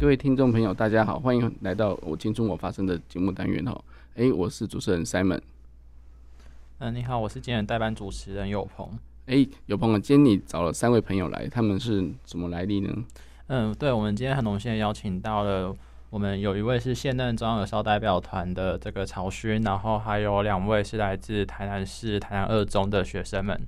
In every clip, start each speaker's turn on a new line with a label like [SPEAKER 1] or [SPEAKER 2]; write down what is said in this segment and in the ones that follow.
[SPEAKER 1] 各位听众朋友，大家好，欢迎来到我青春我发生的节目单元哈。哎，我是主持人 Simon。
[SPEAKER 2] 嗯、呃，你好，我是今天的代班主持人友鹏。
[SPEAKER 1] 哎，友鹏啊，今天你找了三位朋友来，他们是什么来历呢？
[SPEAKER 2] 嗯，对，我们今天很荣幸邀请到了我们有一位是现任中央儿少代表团的这个曹勋，然后还有两位是来自台南市台南二中的学生们。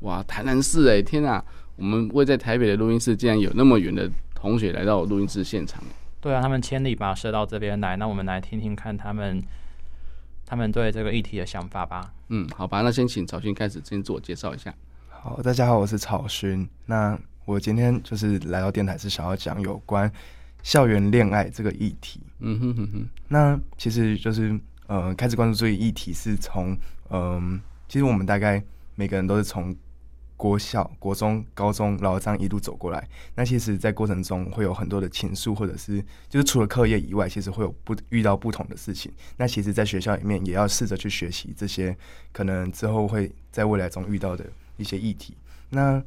[SPEAKER 1] 哇，台南市哎，天啊！我们位在台北的录音室，竟然有那么远的同学来到录音室现场。
[SPEAKER 2] 对啊，他们千里跋涉到这边来，那我们来听听看他们他们对这个议题的想法吧。
[SPEAKER 1] 嗯，好吧，那先请曹勋开始先自我介绍一下。
[SPEAKER 3] 好，大家好，我是曹勋。那我今天就是来到电台，是想要讲有关校园恋爱这个议题。
[SPEAKER 1] 嗯哼哼哼。那
[SPEAKER 3] 其实就是呃，开始关注这个议题是从嗯、呃，其实我们大概每个人都是从。国小、国中、高中，然后这样一路走过来。那其实，在过程中会有很多的情愫，或者是就是除了课业以外，其实会有不遇到不同的事情。那其实，在学校里面也要试着去学习这些可能之后会在未来中遇到的一些议题。那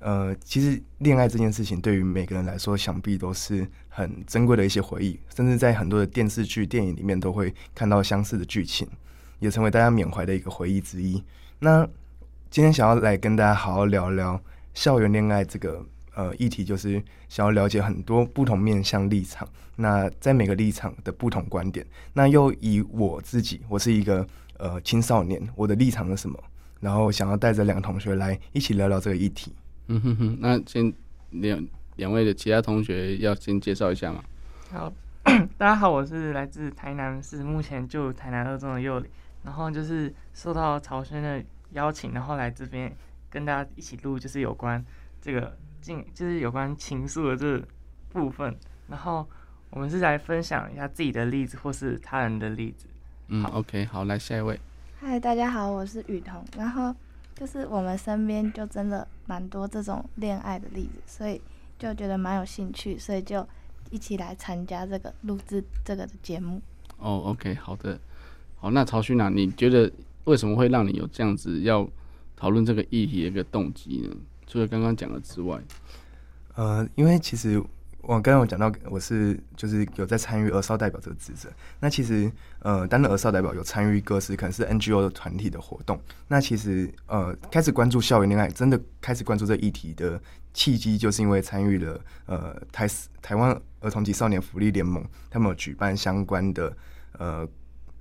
[SPEAKER 3] 呃，其实恋爱这件事情对于每个人来说，想必都是很珍贵的一些回忆，甚至在很多的电视剧、电影里面都会看到相似的剧情，也成为大家缅怀的一个回忆之一。那今天想要来跟大家好好聊聊校园恋爱这个呃议题，就是想要了解很多不同面向立场。那在每个立场的不同观点，那又以我自己，我是一个呃青少年，我的立场是什么？然后想要带着两个同学来一起聊聊这个议题。
[SPEAKER 1] 嗯哼哼，那先两两位的其他同学要先介绍一下吗？
[SPEAKER 4] 好，大家好，我是来自台南市，目前就台南二中的幼龄，然后就是受到曹轩的。邀请，然后来这边跟大家一起录，就是有关这个进，就是有关情愫的这部分。然后我们是来分享一下自己的例子，或是他人的例子。
[SPEAKER 1] 嗯，OK，好，来下一位。
[SPEAKER 5] 嗨，大家好，我是雨桐。然后就是我们身边就真的蛮多这种恋爱的例子，所以就觉得蛮有兴趣，所以就一起来参加这个录制这个的节目。
[SPEAKER 1] 哦，OK，好的。好，那曹勋啊，你觉得？为什么会让你有这样子要讨论这个议题的一个动机呢？除了刚刚讲的之外，
[SPEAKER 3] 呃，因为其实我刚刚有讲到，我是就是有在参与儿少代表这个职责。那其实呃，担任儿少代表有参与各式可能是 NGO 的团体的活动。那其实呃，开始关注校园恋爱，真的开始关注这议题的契机，就是因为参与了呃台台湾儿童及少年福利联盟，他们有举办相关的呃。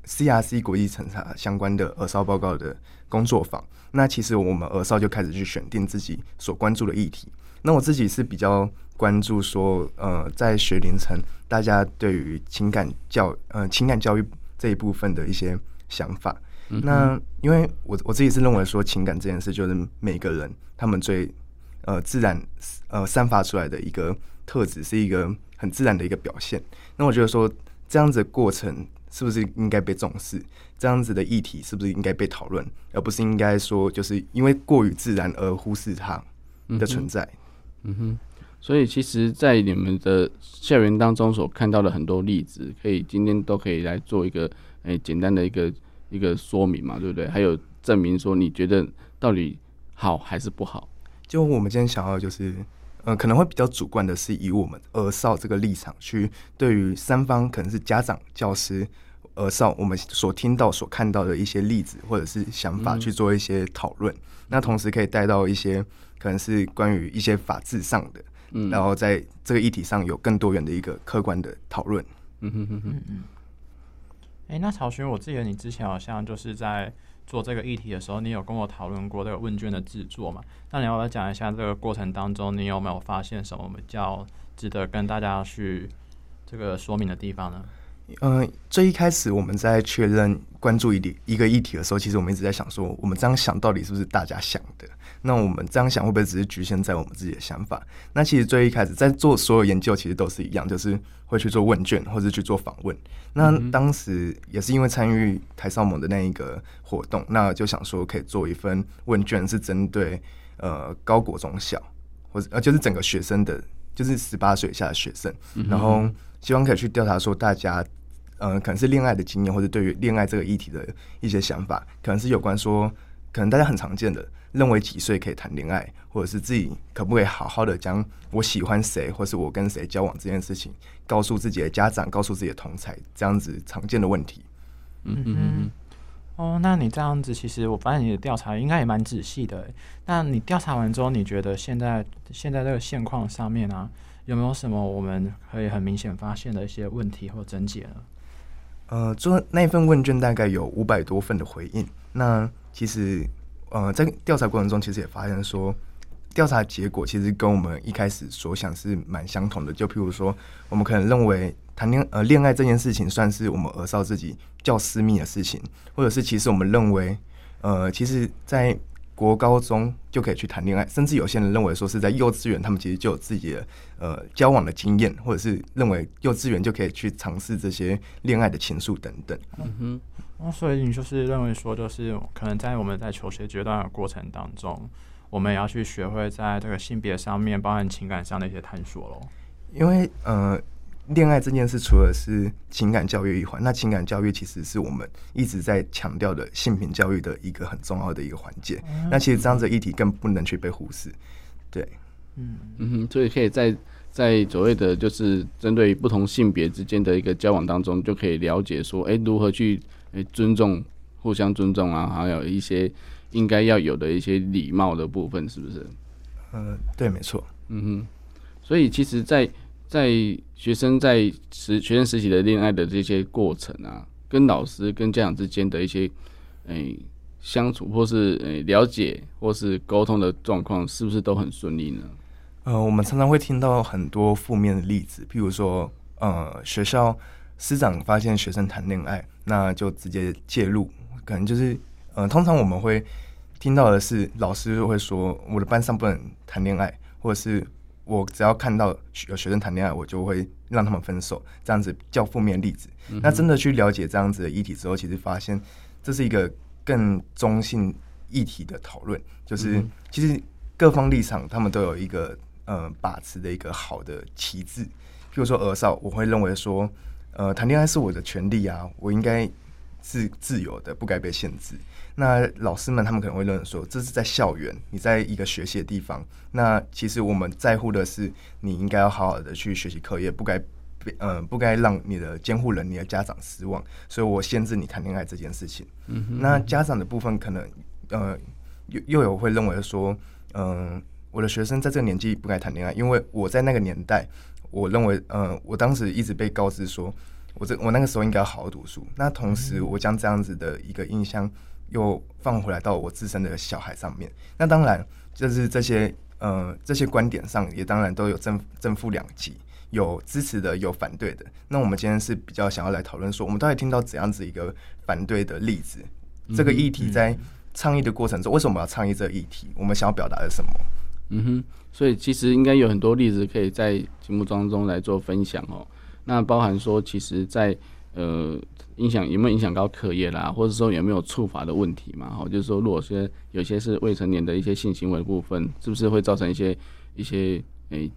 [SPEAKER 3] CRC 国际审查相关的儿少报告的工作坊，那其实我们儿少就开始去选定自己所关注的议题。那我自己是比较关注说，呃，在学龄层，大家对于情感教，呃，情感教育这一部分的一些想法。嗯、那因为我我自己是认为说，情感这件事就是每个人他们最呃自然呃散发出来的一个特质，是一个很自然的一个表现。那我觉得说这样子的过程。是不是应该被重视？这样子的议题是不是应该被讨论，而不是应该说就是因为过于自然而忽视它的存在？
[SPEAKER 1] 嗯哼，嗯哼，所以其实，在你们的校园当中所看到的很多例子，可以今天都可以来做一个诶、欸、简单的一个一个说明嘛，对不对？还有证明说你觉得到底好还是不好？
[SPEAKER 3] 就我们今天想要就是。嗯、呃，可能会比较主观的是以我们儿少这个立场去对于三方，可能是家长、教师、儿少，我们所听到、所看到的一些例子或者是想法去做一些讨论。嗯、那同时可以带到一些可能是关于一些法制上的，嗯，然后在这个议题上有更多元的一个客观的讨论。
[SPEAKER 1] 嗯哼哼哼。哎、
[SPEAKER 2] 嗯欸，那曹勋，我记得你之前好像就是在。做这个议题的时候，你有跟我讨论过这个问卷的制作嘛？那你要不要讲一下这个过程当中，你有没有发现什么比较值得跟大家去这个说明的地方呢？
[SPEAKER 3] 嗯、呃，最一开始我们在确认关注一点一个议题的时候，其实我们一直在想说，我们这样想到底是不是大家想的？那我们这样想会不会只是局限在我们自己的想法？那其实最一开始在做所有研究，其实都是一样，就是会去做问卷或者去做访问。那当时也是因为参与台少盟的那一个活动，那就想说可以做一份问卷，是针对呃高国中小或者呃就是整个学生的，就是十八岁以下的学生，然后希望可以去调查说大家。呃，可能是恋爱的经验，或者对于恋爱这个议题的一些想法，可能是有关说，可能大家很常见的，认为几岁可以谈恋爱，或者是自己可不可以好好的将我喜欢谁，或是我跟谁交往这件事情，告诉自己的家长，告诉自己的同才，这样子常见的问题。
[SPEAKER 2] 嗯嗯嗯。哦，那你这样子，其实我发现你的调查应该也蛮仔细的。那你调查完之后，你觉得现在现在这个现况上面啊，有没有什么我们可以很明显发现的一些问题或症结呢？
[SPEAKER 3] 呃，做那份问卷大概有五百多份的回应。那其实，呃，在调查过程中，其实也发现说，调查结果其实跟我们一开始所想是蛮相同的。就譬如说，我们可能认为谈恋呃恋爱这件事情算是我们儿少自己较私密的事情，或者是其实我们认为，呃，其实，在国高中就可以去谈恋爱，甚至有些人认为说是在幼稚园，他们其实就有自己的呃交往的经验，或者是认为幼稚园就可以去尝试这些恋爱的情愫等等。
[SPEAKER 2] 嗯哼，那所以你就是认为说，就是可能在我们在求学阶段的过程当中，我们也要去学会在这个性别上面，包含情感上的一些探索喽。
[SPEAKER 3] 因为呃。恋爱这件事，除了是情感教育一环，那情感教育其实是我们一直在强调的性平教育的一个很重要的一个环节。嗯、那其实这样子的议题更不能去被忽视。对，
[SPEAKER 1] 嗯嗯哼，所以可以在在所谓的就是针对不同性别之间的一个交往当中，就可以了解说，哎、欸，如何去哎尊重、互相尊重啊，还有一些应该要有的一些礼貌的部分，是不是？
[SPEAKER 3] 呃，对，没错。
[SPEAKER 1] 嗯哼，所以其实，在在学生在实学生实习的恋爱的这些过程啊，跟老师跟家长之间的一些诶、相处，或是诶、了解，或是沟通的状况，是不是都很顺利呢？
[SPEAKER 3] 呃，我们常常会听到很多负面的例子，譬如说，呃，学校师长发现学生谈恋爱，那就直接介入，可能就是，呃，通常我们会听到的是，老师会说，我的班上不能谈恋爱，或者是。我只要看到有学生谈恋爱，我就会让他们分手，这样子较负面例子。嗯、那真的去了解这样子的议题之后，其实发现这是一个更中性议题的讨论，就是其实各方立场他们都有一个呃把持的一个好的旗帜。譬如说儿少，我会认为说，呃，谈恋爱是我的权利啊，我应该是自由的，不该被限制。那老师们他们可能会认为说，这是在校园，你在一个学习的地方。那其实我们在乎的是，你应该要好好的去学习课业，不该，呃，不该让你的监护人、你的家长失望。所以我限制你谈恋爱这件事情。嗯哼。那家长的部分可能，呃，又又有会认为说，嗯、呃，我的学生在这个年纪不该谈恋爱，因为我在那个年代，我认为，呃，我当时一直被告知说，我这我那个时候应该要好好读书。那同时，我将这样子的一个印象。又放回来到我自身的小孩上面，那当然就是这些呃这些观点上也当然都有正正负两极，有支持的，有反对的。那我们今天是比较想要来讨论说，我们到底听到怎样子一个反对的例子？这个议题在倡议的过程中，为什么我们要倡议这个议题？我们想要表达的什么？
[SPEAKER 1] 嗯哼，所以其实应该有很多例子可以在节目当中来做分享哦。那包含说，其实，在呃。影响有没有影响到课业啦，或者说有没有处罚的问题嘛？哈，就是说，如果说有些是未成年的一些性行为的部分，是不是会造成一些一些诶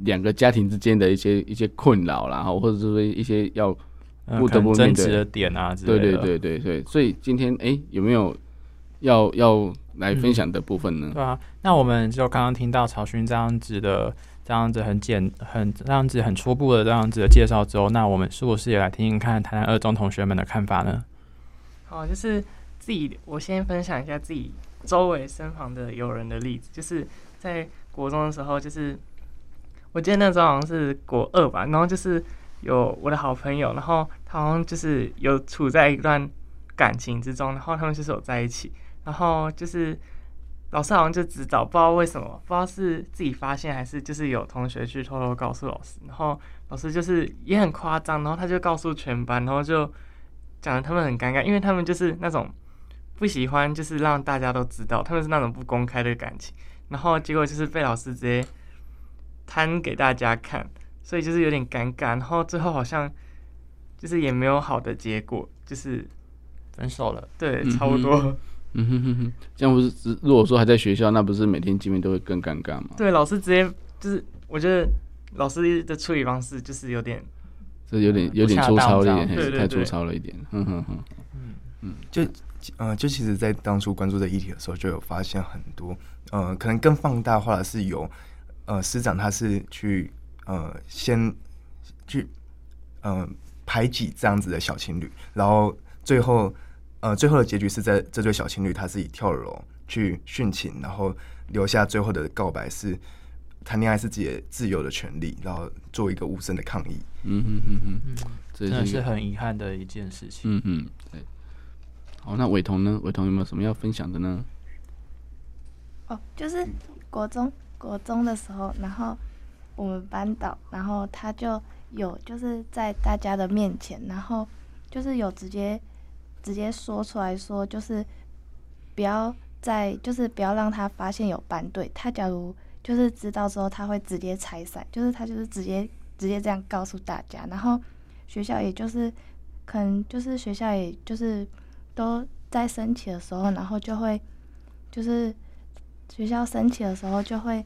[SPEAKER 1] 两、欸、个家庭之间的一些一些困扰啦？哈，或者是说一些要不得不面对的点啊之类的。对对对对对，所以今天诶、欸、有没有要要来分享的部分呢？
[SPEAKER 2] 嗯、对啊，那我们就刚刚听到曹勋这样子的。这样子很简很这样子很初步的这样子的介绍之后，那我们是不是也来听听看台南二中同学们的看法呢？
[SPEAKER 4] 好，就是自己我先分享一下自己周围身旁的友人的例子，就是在国中的时候，就是我记得那时候好像是国二吧，然后就是有我的好朋友，然后他好像就是有处在一段感情之中，然后他们就是有在一起，然后就是。老师好像就知道，不知道为什么，不知道是自己发现还是就是有同学去偷偷告诉老师，然后老师就是也很夸张，然后他就告诉全班，然后就讲的他们很尴尬，因为他们就是那种不喜欢就是让大家都知道，他们是那种不公开的感情，然后结果就是被老师直接摊给大家看，所以就是有点尴尬，然后最后好像就是也没有好的结果，就是
[SPEAKER 2] 分手了，
[SPEAKER 4] 对，差不多。嗯
[SPEAKER 1] 嗯哼哼哼，这样不是，如果说还在学校，那不是每天见面都会更尴尬吗？
[SPEAKER 4] 对，老师直接就是，我觉得老师的处理方式就是有点，
[SPEAKER 1] 这有点有点粗糙了一点，
[SPEAKER 4] 对对对，
[SPEAKER 1] 太粗糙了一点。嗯哼哼。
[SPEAKER 2] 嗯，
[SPEAKER 3] 嗯，就呃，就其实，在当初关注这议题的时候，就有发现很多，呃，可能更放大化的是有，呃，师长他是去呃先去呃排挤这样子的小情侣，然后最后呃最后的结局是在这对小情侣他自己跳楼去殉情，然后留下最后的告白是谈恋爱是自己的自由的权利，然后做一个无声的抗议。
[SPEAKER 1] 嗯哼哼哼，嗯，
[SPEAKER 2] 真的是很遗憾的一件事情。
[SPEAKER 1] 嗯嗯，对。好，那伟彤呢？伟彤有没有什么要分享的呢？
[SPEAKER 5] 哦，就是国中国中的时候，然后我们班导，然后他就有就是在大家的面前，然后就是有直接直接说出来说，就是不要再就是不要让他发现有班队，他假如就是知道之后，他会直接拆散，就是他就是直接直接这样告诉大家，然后学校也就是可能就是学校也就是。都在升旗的时候，然后就会，就是学校升旗的时候就会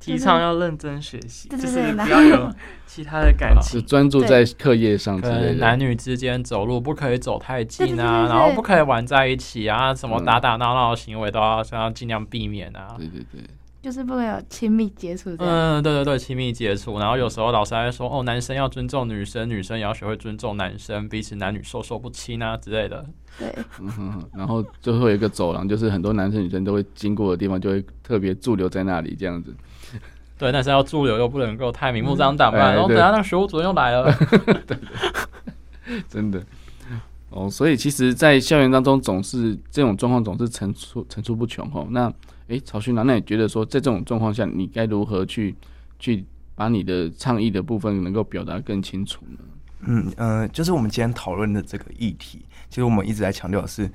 [SPEAKER 4] 提倡要认真学习，
[SPEAKER 5] 对对
[SPEAKER 4] 对，不要有其他的感情，
[SPEAKER 1] 是专注在课业上之类的。
[SPEAKER 2] 男女之间走路不可以走太近啊，然后不可以玩在一起啊，什么打打闹闹的行为都要要尽量避免啊。
[SPEAKER 1] 对对对。
[SPEAKER 5] 就是不能有亲密接触。
[SPEAKER 2] 嗯，对对对，亲密接触。然后有时候老师还会说，哦，男生要尊重女生，女生也要学会尊重男生，彼此男女授受不亲啊之类的。
[SPEAKER 5] 对。
[SPEAKER 1] 嗯。然后就会有一个走廊，就是很多男生女生都会经过的地方，就会特别驻留在那里这样子。
[SPEAKER 2] 对，但是要驻留又不能够太明目张胆吧？然后等下那个学务主任又来了。
[SPEAKER 1] 对，对。真的。哦，所以其实，在校园当中，总是这种状况总是层出层出不穷哦。那。哎，曹勋，那你觉得说，在这种状况下，你该如何去去把你的倡议的部分能够表达更清楚呢？
[SPEAKER 3] 嗯呃，就是我们今天讨论的这个议题，其实我们一直在强调的是，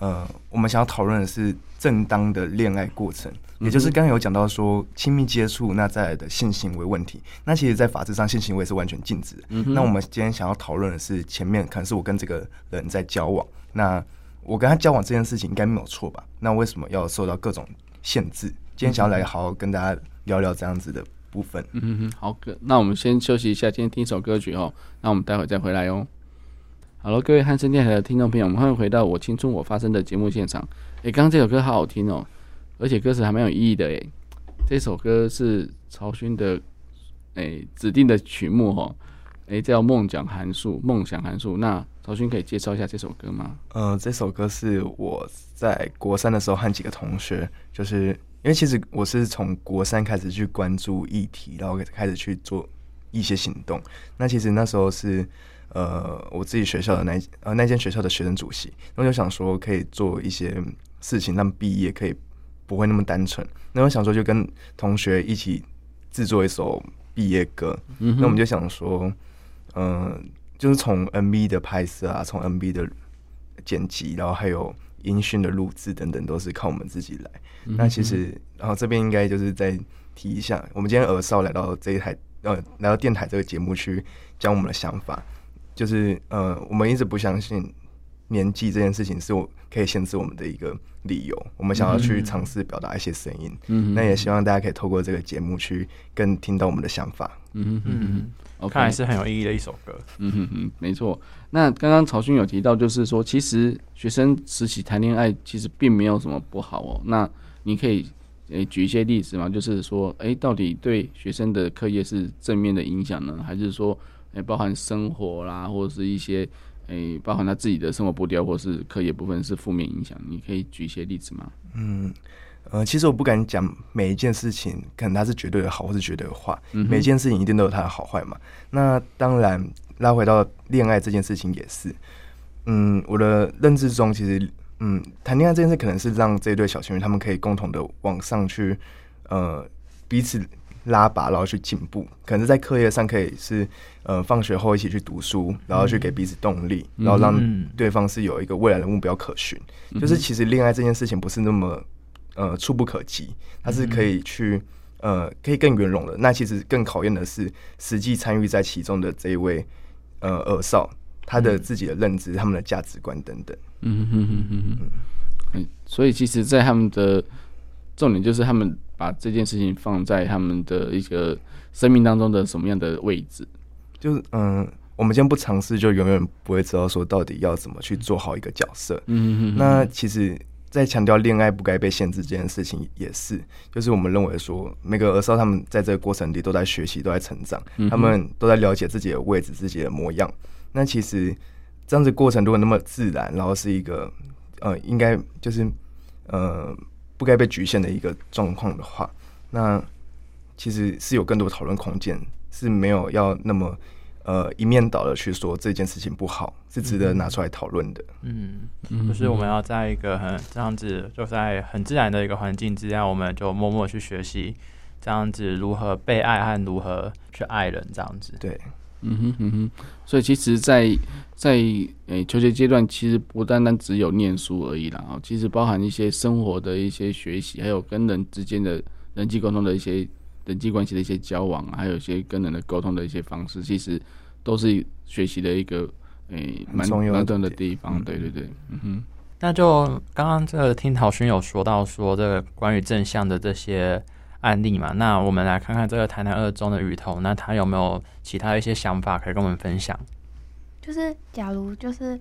[SPEAKER 3] 呃，我们想要讨论的是正当的恋爱过程，也就是刚刚有讲到说亲密接触，那再来的性行为问题。那其实，在法制上，性行为是完全禁止的。嗯。那我们今天想要讨论的是，前面可能是我跟这个人在交往，那我跟他交往这件事情应该没有错吧？那为什么要受到各种限制。今天想要来好好跟大家聊聊这样子的部分。
[SPEAKER 1] 嗯哼哼，好，那我们先休息一下，今天听一首歌曲哦。那我们待会再回来哦。好了，各位汉森电台的听众朋友，我们欢迎回到《我青春我发声》的节目现场。诶，刚刚这首歌好好听哦，而且歌词还蛮有意义的诶。这首歌是曹勋的诶指定的曲目哦。诶，叫《梦想函数》，梦想函数。那曹勋可以介绍一下这首歌吗？
[SPEAKER 3] 呃，这首歌是我在国三的时候和几个同学，就是因为其实我是从国三开始去关注议题，然后开始去做一些行动。那其实那时候是呃我自己学校的那呃那间学校的学生主席，然后就想说可以做一些事情，让毕业可以不会那么单纯。那我想说就跟同学一起制作一首毕业歌，嗯、那我们就想说。嗯，就是从 MV 的拍摄啊，从 MV 的剪辑，然后还有音讯的录制等等，都是靠我们自己来。嗯、那其实，然后这边应该就是再提一下，我们今天耳少来到这一台，呃，来到电台这个节目去讲我们的想法，就是呃，我们一直不相信年纪这件事情是我可以限制我们的一个理由，我们想要去尝试表达一些声音。嗯，那也希望大家可以透过这个节目去更听到我们的想法。
[SPEAKER 1] 嗯嗯嗯哼。
[SPEAKER 2] 我看来是很有意义的一首歌。
[SPEAKER 1] 嗯哼哼，没错。那刚刚曹勋有提到，就是说，其实学生时期谈恋爱其实并没有什么不好哦。那你可以诶、欸、举一些例子嘛？就是说，诶、欸，到底对学生的课业是正面的影响呢，还是说，诶、欸，包含生活啦，或者是一些诶、欸，包含他自己的生活步调，或是课业部分是负面影响？你可以举一些例子吗？
[SPEAKER 3] 嗯。呃，其实我不敢讲每一件事情，可能它是绝对的好，或是绝对的坏。嗯、每一件事情一定都有它的好坏嘛。那当然，拉回到恋爱这件事情也是。嗯，我的认知中，其实，嗯，谈恋爱这件事可能是让这一对小情侣他们可以共同的往上去，呃，彼此拉拔，然后去进步。可能是在课业上可以是，呃，放学后一起去读书，然后去给彼此动力，嗯、然后让对方是有一个未来的目标可循。嗯、就是其实恋爱这件事情不是那么。呃，触不可及，它是可以去，呃，可以更圆融的。那其实更考验的是实际参与在其中的这一位，呃，二少他的自己的认知、他们的价值观等等。嗯哼哼哼
[SPEAKER 1] 哼。所以其实，在他们的重点就是他们把这件事情放在他们的一个生命当中的什么样的位置？
[SPEAKER 3] 就是，嗯、呃，我们今天不尝试，就永远不会知道说到底要怎么去做好一个角色。
[SPEAKER 1] 嗯嗯。
[SPEAKER 3] 那其实，在强调恋爱不该被限制这件事情，也是，就是我们认为说，每个儿少他们在这个过程里都在学习，都在成长，他们都在了解自己的位置、自己的模样。那其实这样子过程如果那么自然，然后是一个呃，应该就是呃，不该被局限的一个状况的话，那其实是有更多讨论空间，是没有要那么。呃，一面倒的去说这件事情不好，是值得拿出来讨论的。
[SPEAKER 2] 嗯，就是我们要在一个很这样子，就在很自然的一个环境之下，我们就默默去学习这样子如何被爱和如何去爱人这样子。
[SPEAKER 3] 对，
[SPEAKER 1] 嗯哼嗯哼。所以其实在，在在诶求学阶段，其实不单单只有念书而已啦，哦，其实包含一些生活的一些学习，还有跟人之间的人际沟通的一些。人际关系的一些交往，还有一些跟人的沟通的一些方式，其实都是学习的一个诶蛮重要的地方。对对对，嗯哼。
[SPEAKER 2] 那就刚刚这个听陶勋有说到说这个关于正向的这些案例嘛，那我们来看看这个台南二中的雨桐，那他有没有其他一些想法可以跟我们分享？
[SPEAKER 5] 就是假如就是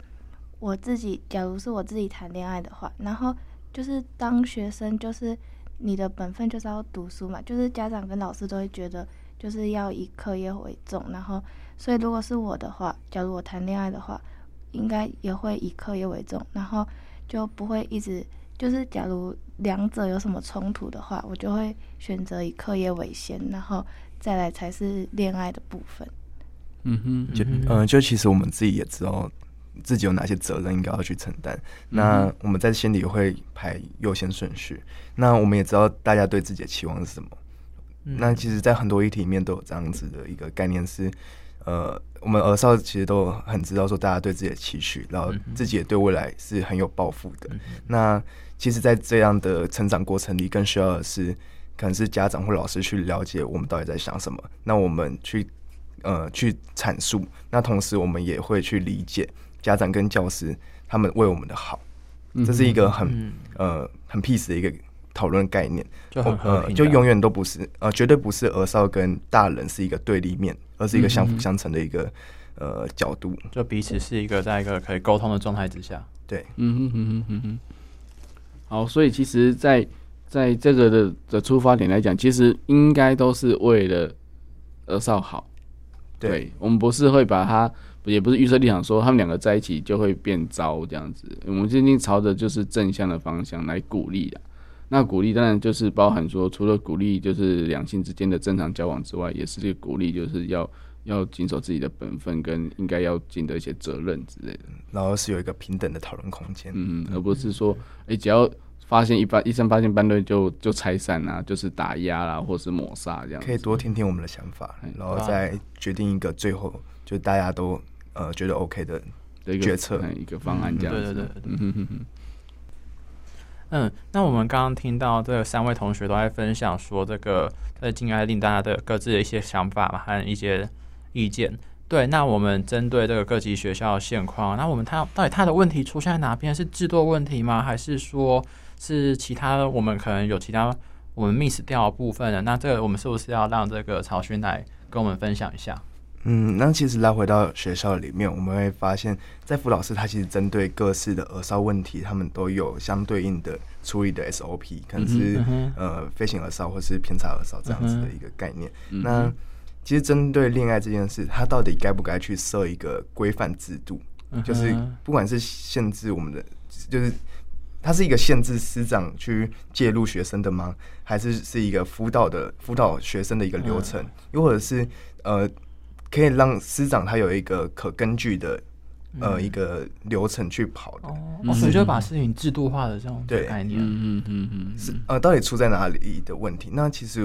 [SPEAKER 5] 我自己，假如是我自己谈恋爱的话，然后就是当学生就是。你的本分就是要读书嘛，就是家长跟老师都会觉得就是要以课业为重，然后所以如果是我的话，假如我谈恋爱的话，应该也会以课业为重，然后就不会一直就是假如两者有什么冲突的话，我就会选择以课业为先，然后再来才是恋爱的部分。
[SPEAKER 1] 嗯哼，
[SPEAKER 3] 就嗯、呃，就其实我们自己也知道。自己有哪些责任应该要去承担？那我们在心里会排优先顺序。那我们也知道大家对自己的期望是什么。那其实，在很多议题里面都有这样子的一个概念是，呃，我们儿少其实都很知道说大家对自己的期许，然后自己也对未来是很有抱负的。那其实，在这样的成长过程里，更需要的是可能是家长或老师去了解我们到底在想什么。那我们去呃去阐述，那同时我们也会去理解。家长跟教师，他们为我们的好，这是一个很、嗯、呃很 peace 的一个讨论概念，
[SPEAKER 2] 就很
[SPEAKER 3] 呃就永远都不是呃绝对不是儿少跟大人是一个对立面，而是一个相辅相成的一个、嗯、呃角度，
[SPEAKER 2] 就彼此是一个在一个可以沟通的状态之下，
[SPEAKER 3] 对，
[SPEAKER 1] 嗯哼哼哼哼哼。好，所以其实在，在在这个的的出发点来讲，其实应该都是为了儿少好，对，对我们不是会把它。也不是预设立场说他们两个在一起就会变糟这样子，我们最近朝着就是正向的方向来鼓励的。那鼓励当然就是包含说，除了鼓励就是两性之间的正常交往之外，也是这个鼓励就是要要谨守自己的本分跟应该要尽的一些责任之类的。
[SPEAKER 3] 然后是有一个平等的讨论空间，
[SPEAKER 1] 嗯，而不是说哎、欸、只要发现一般医生发现班队就就拆散啊，就是打压啦，或是抹杀这样。
[SPEAKER 3] 可以多听听我们的想法，然后再决定一个最后就大家都。呃，觉得 OK 的的一个决策，
[SPEAKER 1] 一个方案这样子。
[SPEAKER 2] 对对对，嗯哼哼哼。嗯，那我们刚刚听到这三位同学都在分享说，这个在禁爱令大家的各自的一些想法和一些意见。对，那我们针对这个各级学校的现况，那我们他到底他的问题出现在哪边？是制度问题吗？还是说是其他我们可能有其他我们 miss 掉的部分的？那这个我们是不是要让这个曹勋来跟我们分享一下？
[SPEAKER 3] 嗯，那其实拉回到学校里面，我们会发现，在辅导室，他其实针对各式的耳少问题，他们都有相对应的处理的 SOP，可能是、嗯、呃飞行耳少或是偏差耳少这样子的一个概念。嗯、那其实针对恋爱这件事，他到底该不该去设一个规范制度？嗯、就是不管是限制我们的，就是它是一个限制师长去介入学生的吗？还是是一个辅导的辅导学生的一个流程？又、嗯、或者是呃？可以让师长他有一个可根据的，呃，一个流程去跑的，
[SPEAKER 2] 哦，所以就把事情制度化的这种概念，
[SPEAKER 1] 嗯嗯嗯
[SPEAKER 3] 是呃，到底出在哪里的问题？那其实，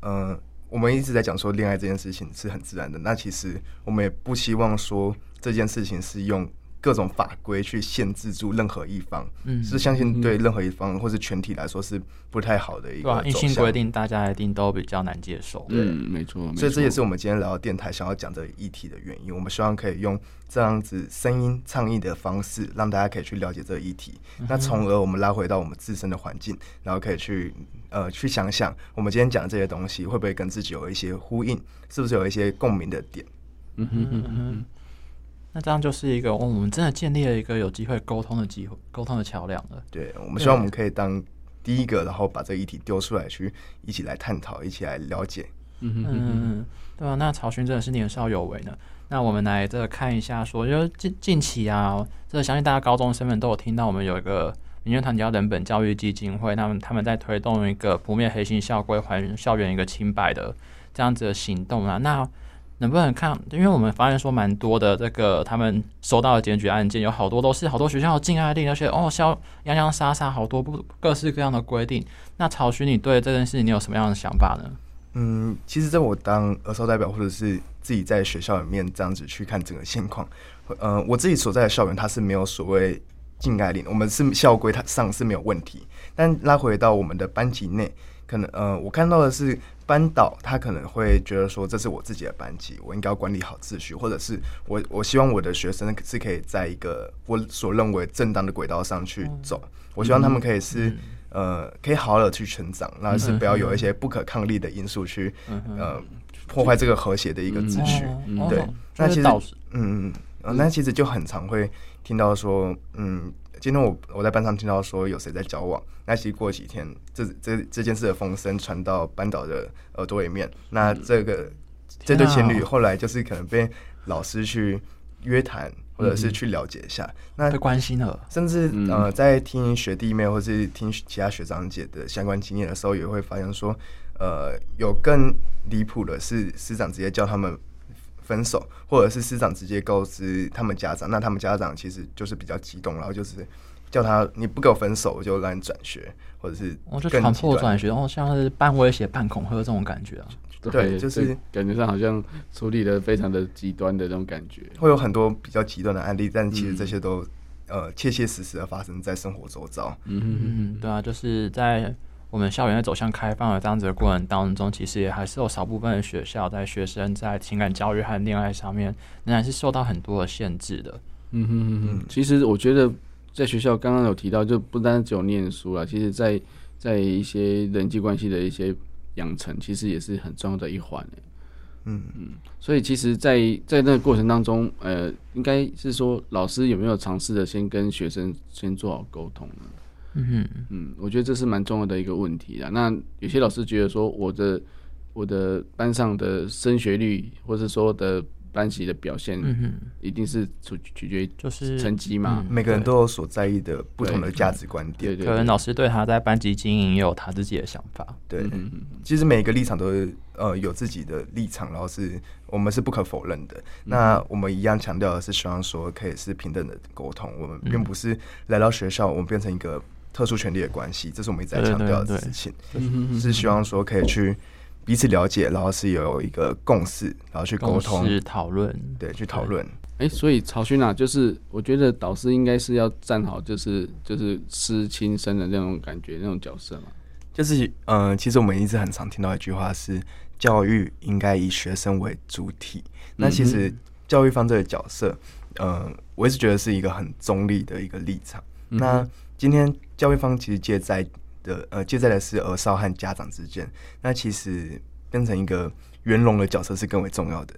[SPEAKER 3] 呃，我们一直在讲说恋爱这件事情是很自然的，那其实我们也不希望说这件事情是用。各种法规去限制住任何一方，嗯，是相信对任何一方或是全体来说是不太好的一个
[SPEAKER 2] 硬性规定，大家一定都比较难接受。
[SPEAKER 1] 对，没错。
[SPEAKER 3] 所以这也是我们今天来到电台想要讲这个议题的原因。我们希望可以用这样子声音倡议的方式，让大家可以去了解这个议题。那从而我们拉回到我们自身的环境，然后可以去呃去想想，我们今天讲的这些东西会不会跟自己有一些呼应，是不是有一些共鸣的点？
[SPEAKER 1] 嗯哼嗯哼。
[SPEAKER 2] 那这样就是一个，哦，我们真的建立了一个有机会沟通的机会，沟通的桥梁了。
[SPEAKER 3] 对，我们希望我们可以当第一个，然后把这个议题丢出来，去一起来探讨，一起来了解。
[SPEAKER 2] 嗯嗯，对啊，那曹勋真的是年少有为呢。那我们来这个看一下说，说就近近期啊，这个相信大家高中生们都有听到，我们有一个民间团体叫人本教育基金会，他们他们在推动一个扑灭黑心校规，还校园一个清白的这样子的行动啊。那能不能看？因为我们发现说，蛮多的这个他们收到的检举案件，有好多都是好多学校禁爱令，而且哦，校洋洋洒洒好多不各式各样的规定。那曹勋，你对这件事情你有什么样的想法呢？
[SPEAKER 3] 嗯，其实在我当儿少代表，或者是自己在学校里面这样子去看整个现况，呃，我自己所在的校园它是没有所谓禁爱令，我们是校规它上是没有问题。但拉回到我们的班级内，可能呃，我看到的是。班导他可能会觉得说，这是我自己的班级，我应该要管理好秩序，或者是我我希望我的学生是可以在一个我所认为正当的轨道上去走，我希望他们可以是呃可以好好的去成长，那是不要有一些不可抗力的因素去呃破坏这个和谐的一个秩序。对，那其实嗯嗯，那其实就很常会听到说嗯。今天我我在班上听到说有谁在交往，那其实过几天这这这件事的风声传到班导的耳朵里面，那这个、嗯、这对情侣后来就是可能被老师去约谈，或者是去了解一下，嗯、那
[SPEAKER 2] 被关心了，
[SPEAKER 3] 甚至呃在听学弟妹或是听其他学长姐的相关经验的时候，也会发现说，呃有更离谱的是师长直接叫他们。分手，或者是师长直接告知他们家长，那他们家长其实就是比较激动，然后就是叫他你不给我分手，我就让你转学，或者是
[SPEAKER 2] 我就强迫转学，然后像是半威胁、半恐吓这种感觉啊。
[SPEAKER 3] 对，就是
[SPEAKER 1] 感觉上好像处理的非常的极端的那种感觉，
[SPEAKER 3] 会有很多比较极端的案例，但其实这些都、嗯、呃切切实实的发生在生活周遭。
[SPEAKER 2] 嗯嗯嗯，对啊，就是在。我们校园在走向开放的这样子的过程当中，其实也还是有少部分的学校在学生在情感教育和恋爱上面，仍然是受到很多的限制的。
[SPEAKER 1] 嗯哼哼哼。其实我觉得在学校刚刚有提到，就不单只有念书了，其实在在一些人际关系的一些养成，其实也是很重要的一环。嗯嗯。所以其实在，在在那个过程当中，呃，应该是说老师有没有尝试着先跟学生先做好沟通呢？
[SPEAKER 2] 嗯
[SPEAKER 1] 嗯，我觉得这是蛮重要的一个问题啊。那有些老师觉得说，我的我的班上的升学率，或者说的班级的表现，嗯哼，一定是取取决于就是成绩嘛。
[SPEAKER 3] 每个人都有所在意的不同的价值观点，
[SPEAKER 2] 对对。可能老师对他在班级经营也有他自己的想法。
[SPEAKER 3] 对，嗯其实每个立场都是呃有自己的立场，然后是我们是不可否认的。那我们一样强调的是，希望说可以是平等的沟通。我们并不是来到学校，我们变成一个。特殊权利的关系，这是我们一直在强调的事情，是希望说可以去彼此了解，然后是有一个共识，然后去沟通、
[SPEAKER 2] 讨论，
[SPEAKER 3] 对，去讨论。
[SPEAKER 1] 哎、欸，所以曹勋啊，就是我觉得导师应该是要站好，就是就是师亲生的那种感觉，那种角色嘛。
[SPEAKER 3] 就是嗯、呃，其实我们一直很常听到一句话是，教育应该以学生为主体。那其实教育方这个角色，嗯、呃，我一直觉得是一个很中立的一个立场。那今天教育方其实借债的呃，借债的是儿少和家长之间，那其实变成一个圆融的角色是更为重要的，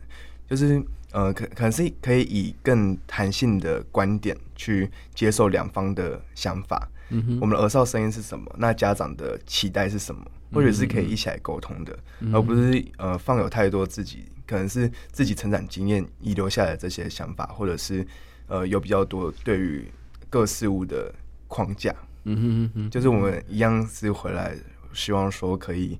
[SPEAKER 3] 就是呃可可能是可以以更弹性的观点去接受两方的想法。嗯哼，我们的儿少声音是什么？那家长的期待是什么？或者是可以一起来沟通的，嗯、而不是呃放有太多自己可能是自己成长经验遗留下来的这些想法，或者是呃有比较多对于各事物的。框架，嗯哼嗯哼，就是我们一样是回来，希望说可以，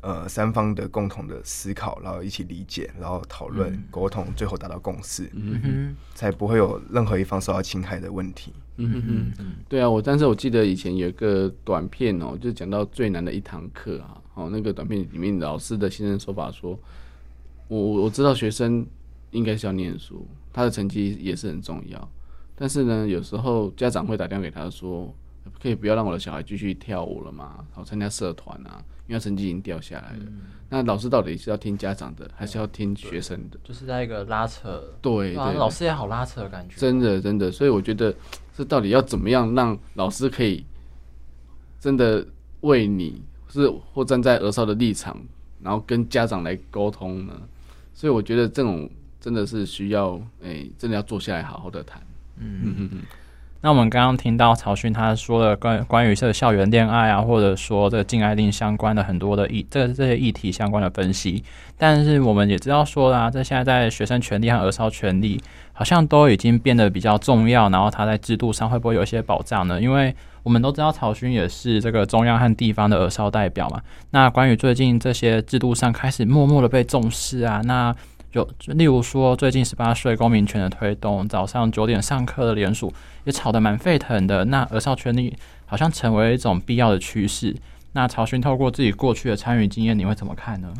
[SPEAKER 3] 呃，三方的共同的思考，然后一起理解，然后讨论、沟通，最后达到共识，嗯哼，才不会有任何一方受到侵害的问题。
[SPEAKER 1] 嗯哼哼，对啊，我但是我记得以前有一个短片哦，就讲到最难的一堂课啊，哦，那个短片里面老师的先生说法说，我我知道学生应该是要念书，他的成绩也是很重要。但是呢，有时候家长会打电话给他说：“可以不要让我的小孩继续跳舞了吗？好参加社团啊，因为成绩已经掉下来了。嗯”那老师到底是要听家长的，还是要听学生的？
[SPEAKER 2] 就是在一个拉扯。
[SPEAKER 1] 对，对，对，
[SPEAKER 2] 老师也好拉扯的感觉。
[SPEAKER 1] 真的，真的。所以我觉得，这到底要怎么样让老师可以真的为你，是或站在儿少的立场，然后跟家长来沟通呢？所以我觉得这种真的是需要，哎、欸，真的要坐下来好好的谈。嗯嗯嗯嗯。
[SPEAKER 2] 那我们刚刚听到曹勋他说了关关于这个校园恋爱啊，或者说这个禁爱令相关的很多的议，这这些议题相关的分析。但是我们也知道说啦，这现在在学生权利和儿少权利好像都已经变得比较重要，然后他在制度上会不会有一些保障呢？因为我们都知道曹勋也是这个中央和地方的儿少代表嘛。那关于最近这些制度上开始默默的被重视啊，那。就例如说，最近十八岁公民权的推动，早上九点上课的联署也吵得蛮沸腾的。那儿少权利好像成为一种必要的趋势。那曹勋透过自己过去的参与经验，你会怎么看呢？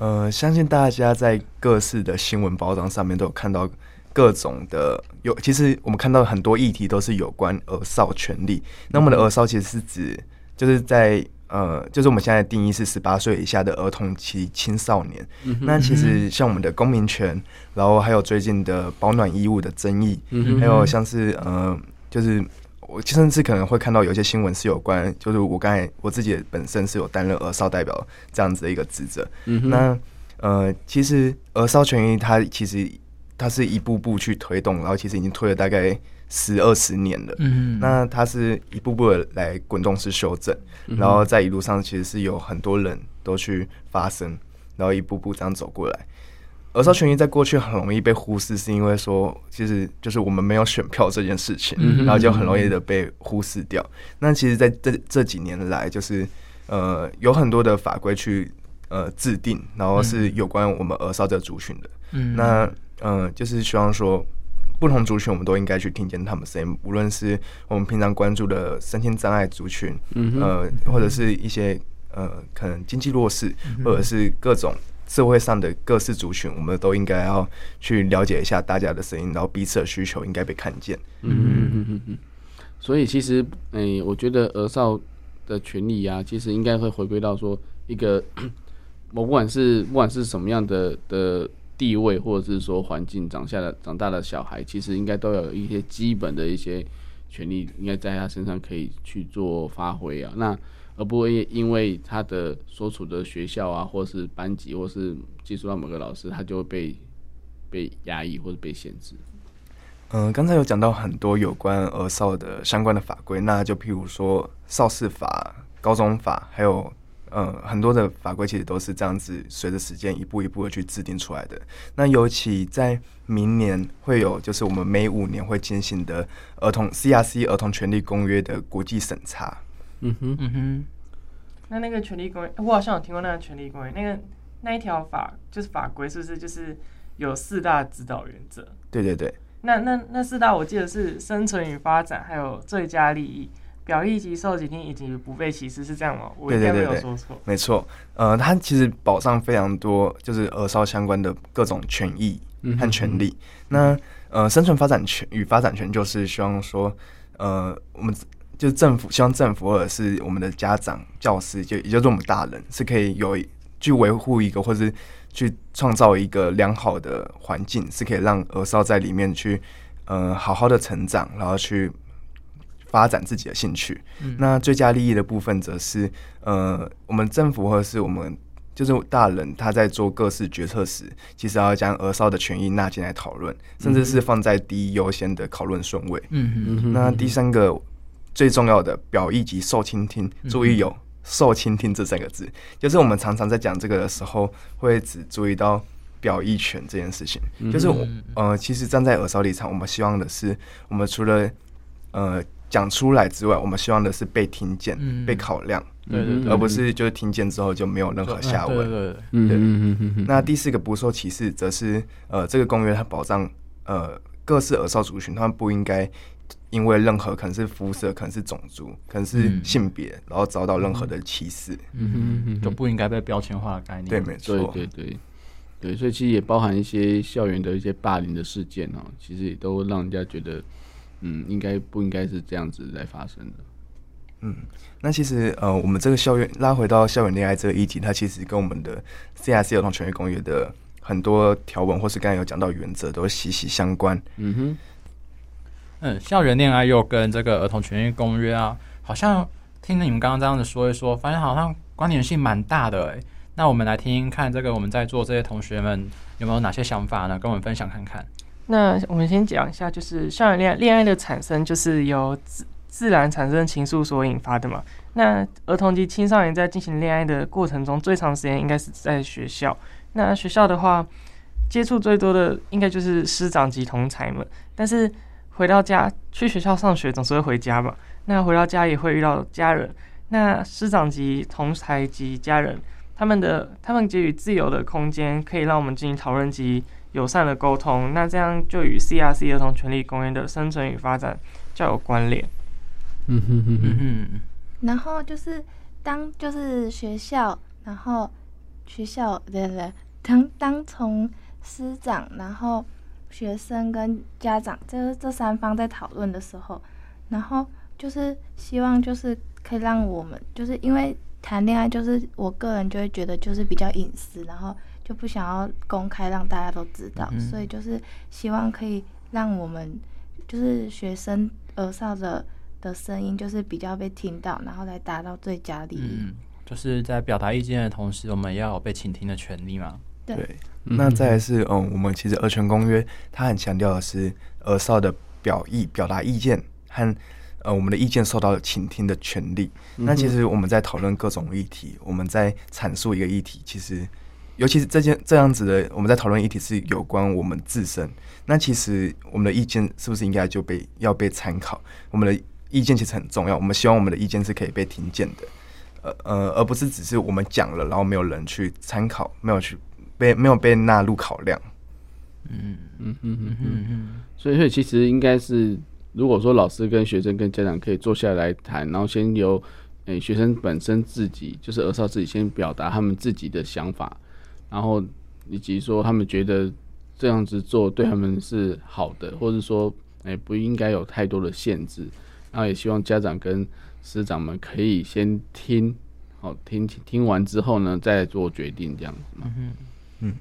[SPEAKER 3] 呃，相信大家在各式的新闻包装上面都有看到各种的有，其实我们看到很多议题都是有关儿少权利。那么的儿少其实是指就是在。呃，就是我们现在的定义是十八岁以下的儿童及青少年。嗯、那其实像我们的公民权，然后还有最近的保暖衣物的争议，嗯、还有像是呃，就是我甚至可能会看到有些新闻是有关，就是我刚才我自己本身是有担任儿少代表这样子的一个职责。嗯、那呃，其实儿少权益它其实它是一步步去推动，然后其实已经推了大概。十二十年了，嗯，那它是一步步的来滚动式修正，嗯，然后在一路上其实是有很多人都去发声，然后一步步这样走过来。儿少权益在过去很容易被忽视，是因为说其实就是我们没有选票这件事情，嗯，然后就很容易的被忽视掉。那其实在这这几年来，就是呃有很多的法规去呃制定，然后是有关我们儿少这族群的，嗯，那呃就是希望说。不同族群，我们都应该去听见他们声音。无论是我们平常关注的身心障碍族群，嗯，呃，或者是一些呃，可能经济弱势，或者是各种社会上的各式族群，我们都应该要去了解一下大家的声音，然后彼此的需求应该被看见。嗯嗯
[SPEAKER 1] 嗯嗯嗯。所以，其实，哎、欸，我觉得儿少的权利啊，其实应该会回归到说一个，我不管是不管是什么样的的。地位或者是说环境长下的长大的小孩，其实应该都有一些基本的一些权利，应该在他身上可以去做发挥啊。那而不会因为他的所处的学校啊，或是班级，或是接触到某个老师，他就会被被压抑或者被限制。
[SPEAKER 3] 嗯、刚才有讲到很多有关儿少的相关的法规，那就譬如说少事法、高中法，还有。呃，很多的法规其实都是这样子，随着时间一步一步的去制定出来的。那尤其在明年会有，就是我们每五年会进行的儿童 CRC 儿童权利公约的国际审查。
[SPEAKER 4] 嗯哼，嗯哼。那那个权利公约，我好像有听过那个权利公约，那个那一条法就是法规，是不是就是有四大指导原则？
[SPEAKER 3] 对对对。
[SPEAKER 4] 那那那四大，我记得是生存与发展，还有最佳利益。表意及受倾听以及不被歧视是这样吗？我应该没有说错。
[SPEAKER 3] 没错，呃，它其实保障非常多，就是儿少相关的各种权益和权利。嗯、那呃，生存发展权与发展权就是希望说，呃，我们就是政府希望政府或者是我们的家长、教师，就也就是我们大人，是可以有去维护一个，或是去创造一个良好的环境，是可以让儿少在里面去呃好好的成长，然后去。发展自己的兴趣，嗯、那最佳利益的部分则是，呃，我们政府或者是我们就是大人，他在做各式决策时，其实要将儿少的权益纳进来讨论，甚至是放在第一优先的讨论顺位。嗯嗯嗯。那第三个最重要的表意及受倾听，注意有受倾听这三个字，就是我们常常在讲这个的时候，会只注意到表意权这件事情。就是我呃，其实站在耳少立场，我们希望的是，我们除了呃。讲出来之外，我们希望的是被听见、嗯、被考量，对对对，而不是就是听见之后就没有任何下文。对对对。那第四个不受歧视，则是呃，这个公约它保障呃各式耳少族群，他们不应该因为任何可能是肤色、可能是种族、可能是性别，然后遭到任何的歧视。
[SPEAKER 2] 嗯哼不应该被标签化的概念。
[SPEAKER 3] 对，没错。
[SPEAKER 1] 对对对对，所以其实也包含一些校园的一些霸凌的事件哦，其实也都让人家觉得。嗯，应该不应该是这样子来发生的？
[SPEAKER 3] 嗯，那其实呃，我们这个校园拉回到校园恋爱这个议题，它其实跟我们的 CRC 儿童权益公约的很多条文，或是刚才有讲到原则，都息息相关。嗯哼，
[SPEAKER 2] 嗯，校园恋爱又跟这个儿童权益公约啊，好像听着你们刚刚这样子说一说，发现好像关联性蛮大的诶。那我们来听听看，这个我们在座这些同学们有没有哪些想法呢？跟我们分享看看。
[SPEAKER 4] 那我们先讲一下，就是校园恋爱，恋爱的产生就是由自自然产生情愫所引发的嘛。那儿童及青少年在进行恋爱的过程中，最长时间应该是在学校。那学校的话，接触最多的应该就是师长及同才们。但是回到家，去学校上学总是会回家嘛。那回到家也会遇到家人。那师长及同才及家人，他们的他们给予自由的空间，可以让我们进行讨论及友善的沟通。那这样就与 CRC 儿童权利公约的生存与发展较有关联。
[SPEAKER 1] 嗯哼哼哼哼。
[SPEAKER 5] 然后就是当就是学校，然后学校对对对，当当从师长，然后学生跟家长这这三方在讨论的时候，然后就是希望就是可以让我们就是因为谈恋爱就是我个人就会觉得就是比较隐私，然后就不想要公开让大家都知道，嗯、所以就是希望可以让我们就是学生儿少的。的声音就是比较被听到，然后来达到最佳利益。
[SPEAKER 2] 嗯，就是在表达意见的同时，我们要有被倾听的权利嘛。
[SPEAKER 3] 对。对那再来是，嗯，我们其实儿权公约它很强调的是儿少的表意、表达意见和呃我们的意见受到倾听的权利。嗯、那其实我们在讨论各种议题，我们在阐述一个议题，其实尤其是这件这样子的，我们在讨论议题是有关我们自身。那其实我们的意见是不是应该就被要被参考？我们的。意见其实很重要，我们希望我们的意见是可以被听见的，呃呃，而不是只是我们讲了，然后没有人去参考，没有去被没有被纳入考量。
[SPEAKER 1] 嗯嗯嗯嗯嗯。所以所以其实应该是，如果说老师跟学生跟家长可以坐下来谈，然后先由诶、学生本身自己，就是儿少自己先表达他们自己的想法，然后以及说他们觉得这样子做对他们是好的，或者说哎、欸、不应该有太多的限制。然后也希望家长跟师长们可以先听，好听听完之后呢，再做决定这样子嘛。嗯嗯。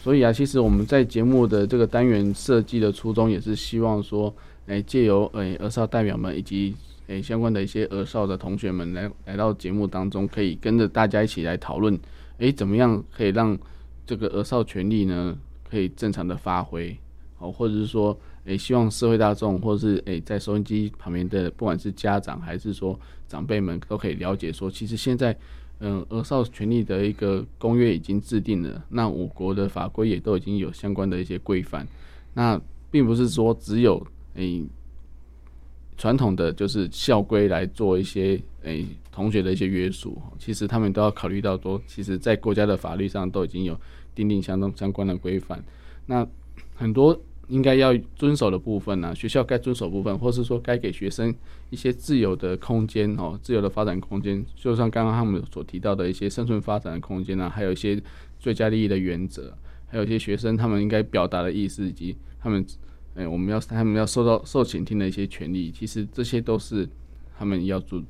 [SPEAKER 1] 所以啊，其实我们在节目的这个单元设计的初衷，也是希望说，哎，借由哎儿少代表们以及哎相关的一些儿少的同学们来来到节目当中，可以跟着大家一起来讨论，哎，怎么样可以让这个儿少权利呢，可以正常的发挥，哦，或者是说。诶，希望社会大众或者是诶，在收音机旁边的，不管是家长还是说长辈们，都可以了解说，其实现在，嗯，儿少权利的一个公约已经制定了，那我国的法规也都已经有相关的一些规范，那并不是说只有诶传统的就是校规来做一些诶同学的一些约束，其实他们都要考虑到说，其实在国家的法律上都已经有定定相当相关的规范，那很多。应该要遵守的部分呢、学校该遵守部分，或是说该给学生一些自由的空间哦，自由的发展空间，就像刚刚他们所提到的一些生存发展的空间呢、啊，还有一些最佳利益的原则，还有一些学生他们应该表达的意思，以及他们，哎、我们要他们要受到受倾听的一些权利，其实这些都是他们要做，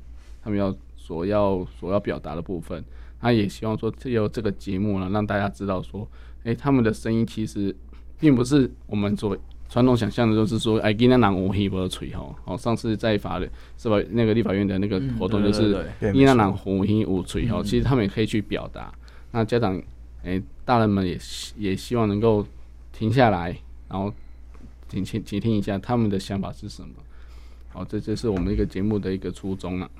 [SPEAKER 1] 他们要所要所要表达的部分。他也希望说，借由这个节目呢，让大家知道说，哎、欸，他们的声音其实。并不是我们所传统想象的，就是说，哎，今天拿无黑不吹吼。哦，上次在法律是吧？那个立法院的那个活动就是今天拿无黑无吹吼。其实他们也可以去表达。那家长，哎、欸，大人们也也希望能够停下来，然后听听倾听一下他们的想法是什么。好，这就是我们一个节目的一个初衷了。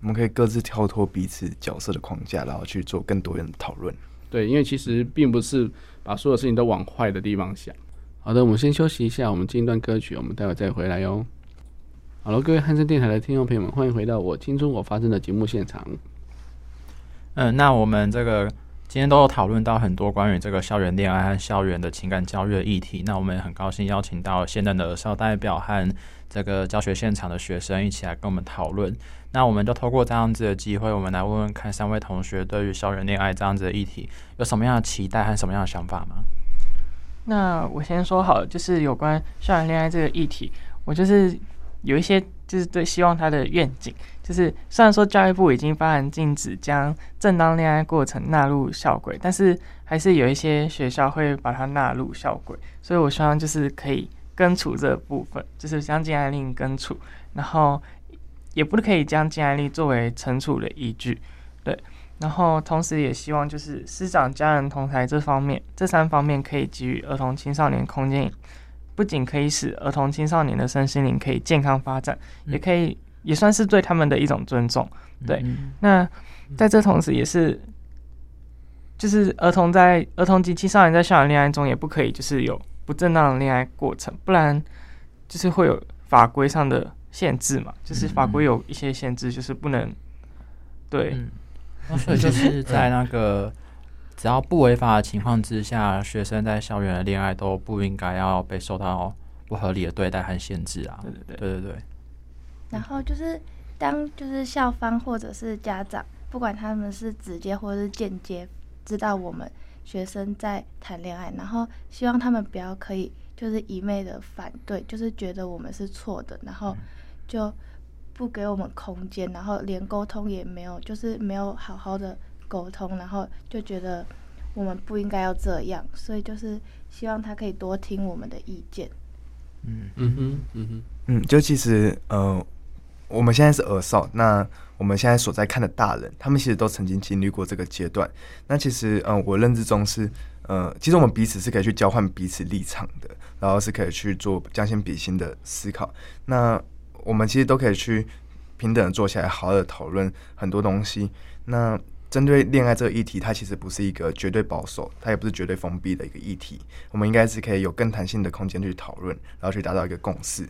[SPEAKER 3] 我们可以各自跳脱彼此角色的框架，然后去做更多元的讨论。
[SPEAKER 1] 对，因为其实并不是。把所有事情都往坏的地方想。好的，我们先休息一下，我们进一段歌曲，我们待会再回来哟。好了，各位汉声电台的听众朋友们，欢迎回到《我青春我发生》的节目现场。
[SPEAKER 2] 嗯，那我们这个今天都有讨论到很多关于这个校园恋爱和校园的情感教育的议题。那我们也很高兴邀请到现任的儿少代表和这个教学现场的学生一起来跟我们讨论。那我们就透过这样子的机会，我们来问问看三位同学对于校园恋爱这样子的议题有什么样的期待和什么样的想法吗？
[SPEAKER 4] 那我先说好，就是有关校园恋爱这个议题，我就是有一些就是对希望他的愿景，就是虽然说教育部已经发函禁止将正当恋爱过程纳入校规，但是还是有一些学校会把它纳入校规，所以我希望就是可以根除这部分，就是将禁爱令根除，然后。也不可以将禁爱令作为惩处的依据，对。然后同时也希望就是师长、家人同台这方面，这三方面可以给予儿童青少年空间，不仅可以使儿童青少年的身心灵可以健康发展，嗯、也可以也算是对他们的一种尊重。对，嗯、那在这同时也是，就是儿童在儿童及青少年在校园恋爱中也不可以就是有不正当的恋爱过程，不然就是会有法规上的限制嘛，就是法规有一些限制，就是不能对。嗯。
[SPEAKER 2] 所以就是在那个只要不违法的情况之下，学生在校园的恋爱都不应该要被受到不合理的对待和限制啊！对对对对对对。
[SPEAKER 5] 然后就是当就是校方或者是家长，不管他们是直接或者是间接知道我们学生在谈恋爱，然后希望他们不要可以就是一昧的反对，就是觉得我们是错的，然后就。不给我们空间，然后连沟通也没有，就是没有好好的沟通，然后就觉得我们不应该要这样，所以就是希望他可以多听我们的意见。
[SPEAKER 3] 嗯嗯哼嗯哼嗯，就其实呃，我们现在是儿少，那我们现在所在看的大人，他们其实都曾经经历过这个阶段。那其实嗯、呃，我认知中是呃，其实我们彼此是可以去交换彼此立场的，然后是可以去做将心比心的思考。那我们其实都可以去平等的坐下来，好好的讨论很多东西。那针对恋爱这个议题，它其实不是一个绝对保守，它也不是绝对封闭的一个议题。我们应该是可以有更弹性的空间去讨论，然后去达到一个共识。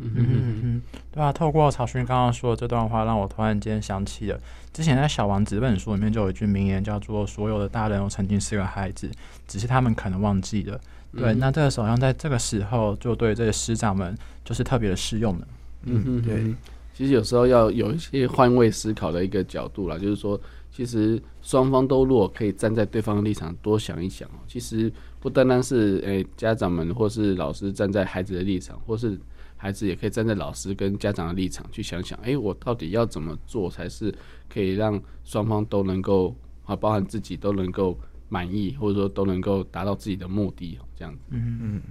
[SPEAKER 2] 嗯哼嗯嗯，对啊。透过曹勋刚刚说的这段话，让我突然间想起了之前在《小王子》这本书里面就有一句名言，叫做“所有的大人都曾经是个孩子，只是他们可能忘记了。”对，嗯、那这个首相在这个时候，就对这些师长们就是特别的适用的。
[SPEAKER 1] 嗯哼，对，其实有时候要有一些换位思考的一个角度啦，就是说，其实双方都如果可以站在对方的立场多想一想哦，其实不单单是诶、家长们或是老师站在孩子的立场，或是孩子也可以站在老师跟家长的立场去想想，诶、我到底要怎么做才是可以让双方都能够啊，包含自己都能够满意，或者说都能够达到自己的目的，这样子。嗯嗯。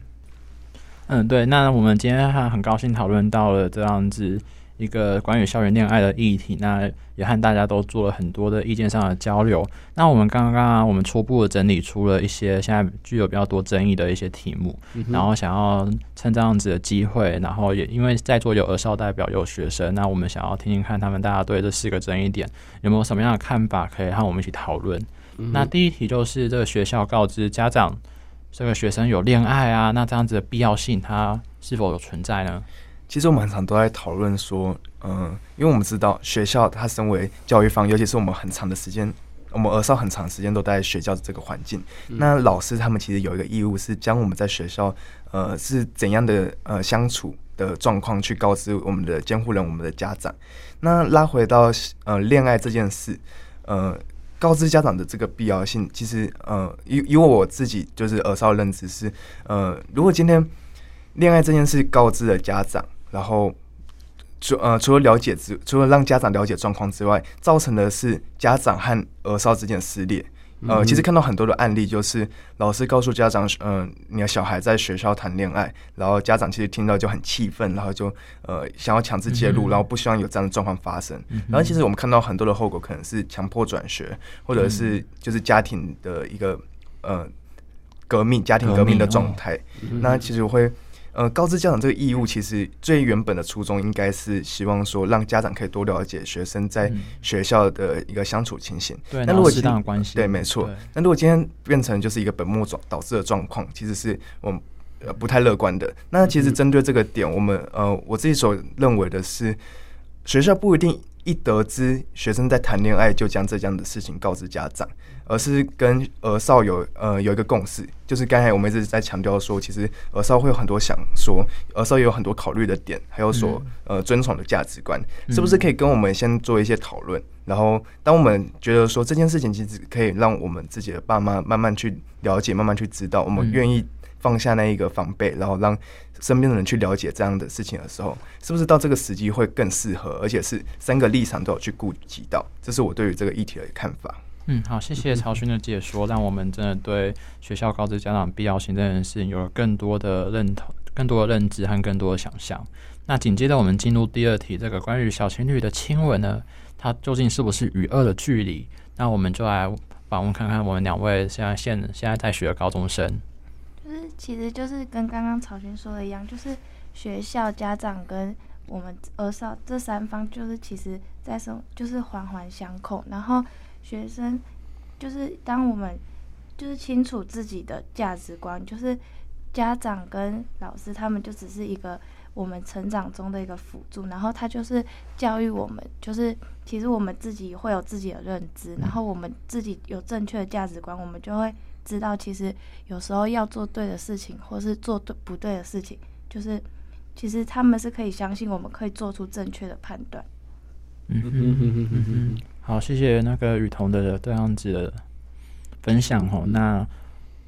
[SPEAKER 2] 嗯，对，那我们今天还很高兴讨论到了这样子一个关于校园恋爱的议题，那也和大家都做了很多的意见上的交流。那我们刚刚我们初步的整理出了一些现在具有比较多争议的一些题目，嗯、然后想要趁这样子的机会，然后也因为在座有儿少代表有学生，那我们想要听听看他们大家对这四个争议点有没有什么样的看法，可以和我们一起讨论。嗯、那第一题就是这个学校告知家长。这个学生有恋爱啊，那这样子的必要性，它是否有存在呢？
[SPEAKER 3] 其实我们很常都在讨论说，嗯、呃，因为我们知道学校它身为教育方，尤其是我们很长的时间，我们儿少很长时间都待在学校的这个环境，嗯、那老师他们其实有一个义务是将我们在学校，呃，是怎样的呃相处的状况去告知我们的监护人、我们的家长。那拉回到呃恋爱这件事，呃。告知家长的这个必要性，其实呃，以以我自己就是儿少认知是，呃，如果今天恋爱这件事告知了家长，然后除呃除了了解之，除了让家长了解状况之外，造成的是家长和儿少之间的撕裂。呃，其实看到很多的案例，就是老师告诉家长，嗯、呃，你的小孩在学校谈恋爱，然后家长其实听到就很气愤，然后就呃想要强制介入，然后不希望有这样的状况发生。然后其实我们看到很多的后果，可能是强迫转学，或者是就是家庭的一个呃革命，家庭革命的状态。那其实我会。呃，告知家长这个义务，其实最原本的初衷应该是希望说，让家长可以多了解学生在学校的一个相处情形。
[SPEAKER 2] 对，那如果适当的关系，
[SPEAKER 3] 对，没错。那如果今天变成就是一个本末状导致的状况，其实是我们呃不太乐观的。那其实针对这个点，我们呃我自己所认为的是，学校不一定一得知学生在谈恋爱就将这样的事情告知家长。而是跟儿少有呃有一个共识，就是刚才我们一直在强调说，其实儿少会有很多想说，儿少也有很多考虑的点，还有所呃遵从的价值观，是不是可以跟我们先做一些讨论？然后当我们觉得说这件事情其实可以让我们自己的爸妈慢慢去了解，慢慢去知道，我们愿意放下那一个防备，然后让身边的人去了解这样的事情的时候，是不是到这个时机会更适合？而且是三个立场都有去顾及到，这是我对于这个议题的看法。
[SPEAKER 2] 嗯，好，谢谢曹勋的解说，让我们真的对学校告知家长必要性这件事情有了更多的认同、更多的认知和更多的想象。那紧接着我们进入第二题，这个关于小情侣的亲吻呢，它究竟是不是与恶的距离？那我们就来访问看看我们两位现在现现在在学的高中生。
[SPEAKER 5] 就是其实就是跟刚刚曹勋说的一样，就是学校、家长跟我们儿少这三方，就是其实在生就是环环相扣。然后学生就是当我们就是清楚自己的价值观，就是家长跟老师他们就只是一个。我们成长中的一个辅助，然后他就是教育我们，就是其实我们自己会有自己的认知，然后我们自己有正确的价值观，我们就会知道，其实有时候要做对的事情，或是做对不对的事情，就是其实他们是可以相信，我们可以做出正确的判断。
[SPEAKER 2] 嗯哼哼哼哼哼，好，谢谢那个雨桐的这样子的分享哦。那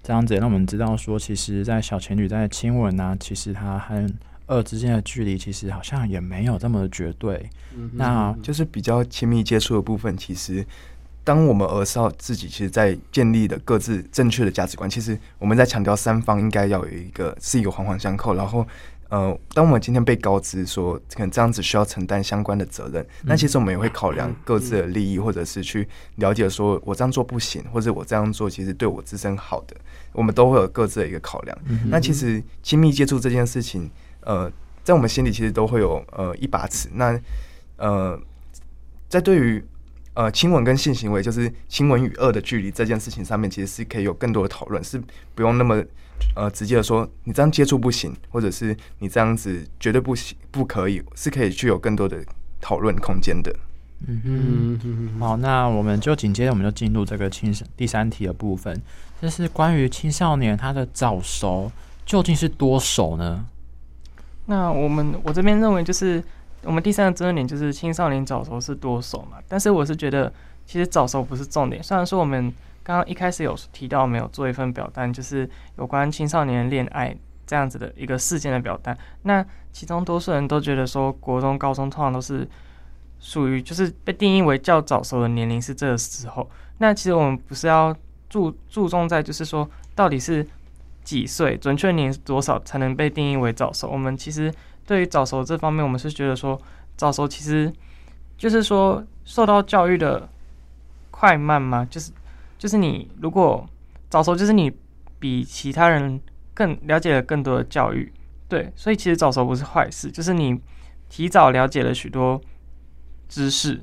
[SPEAKER 2] 这样子也让我们知道说，其实，在小情侣在亲吻呢，其实他和。二之间的距离其实好像也没有这么的绝对，嗯、那
[SPEAKER 3] 就是比较亲密接触的部分。其实，当我们儿少自己其实，在建立的各自正确的价值观，其实我们在强调三方应该要有一个是一个环环相扣。然后，呃，当我们今天被告知说可能这样子需要承担相关的责任，那、嗯、其实我们也会考量各自的利益，或者是去了解说我这样做不行，或者我这样做其实对我自身好的，我们都会有各自的一个考量。嗯、那其实亲密接触这件事情。呃，在我们心里其实都会有呃一把尺。那呃，在对于呃亲吻跟性行为，就是亲吻与恶的距离这件事情上面，其实是可以有更多的讨论，是不用那么呃直接的说你这样接触不行，或者是你这样子绝对不行不可以，是可以具有更多的讨论空间的。
[SPEAKER 2] 嗯哼，嗯，好，那我们就紧接着我们就进入这个青第三题的部分，这是关于青少年他的早熟究竟是多熟呢？
[SPEAKER 4] 那我们我这边认为就是我们第三个争论点就是青少年早熟是多熟嘛？但是我是觉得其实早熟不是重点。虽然说我们刚刚一开始有提到没有做一份表单，就是有关青少年恋爱这样子的一个事件的表单。那其中多数人都觉得说国中、高中通常都是属于就是被定义为较早熟的年龄是这个时候。那其实我们不是要注注重在就是说到底是。几岁准确年龄多少才能被定义为早熟？我们其实对于早熟这方面，我们是觉得说早熟其实就是说受到教育的快慢嘛，就是就是你如果早熟，就是你比其他人更了解了更多的教育，对，所以其实早熟不是坏事，就是你提早了解了许多知识，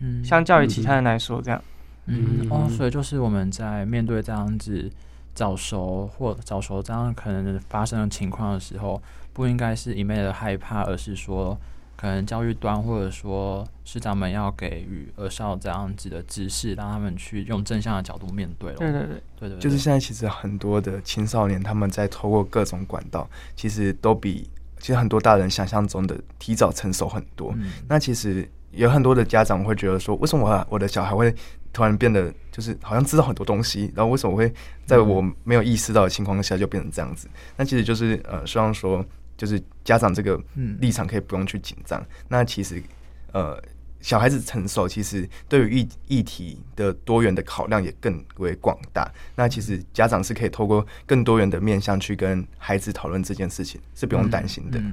[SPEAKER 4] 嗯，相较于其他人来说，这样，
[SPEAKER 2] 嗯，嗯哦，所以就是我们在面对这样子。早熟或早熟这样可能发生的情况的时候，不应该是一昧的害怕，而是说可能教育端或者说师长们要给予儿少这样子的知识，让他们去用正向的角度面对。
[SPEAKER 4] 对对对，
[SPEAKER 2] 对对，
[SPEAKER 3] 就是现在其实很多的青少年他们在透过各种管道，其实都比其实很多大人想象中的提早成熟很多。嗯、那其实有很多的家长会觉得说，为什么我我的小孩会？突然变得就是好像知道很多东西，然后为什么会在我没有意识到的情况下就变成这样子？那其实就是呃，希望说就是家长这个立场可以不用去紧张。那其实呃，小孩子成熟，其实对于议议题的多元的考量也更为广大。那其实家长是可以透过更多元的面向去跟孩子讨论这件事情，是不用担心的。嗯。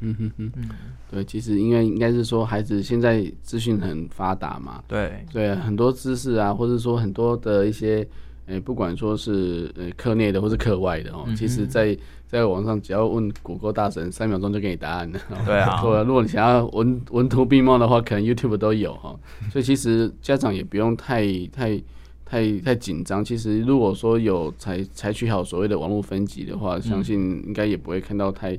[SPEAKER 3] 嗯
[SPEAKER 1] 嗯哼。哼，对，其实因为应该是说，孩子现在资讯很发达嘛，
[SPEAKER 2] 对。
[SPEAKER 1] 对，很多知识啊，或者说很多的一些，诶，不管说是呃课内的或是课外的哦，嗯、其实在在网上只要问谷歌大神，三秒钟就给你答案了。
[SPEAKER 2] 对啊，
[SPEAKER 1] 如果你想要文文图并茂的话，可能 YouTube 都有哈。所以其实家长也不用太太太太紧张。其实如果说有采采取好所谓的网络分级的话，嗯、相信应该也不会看到太。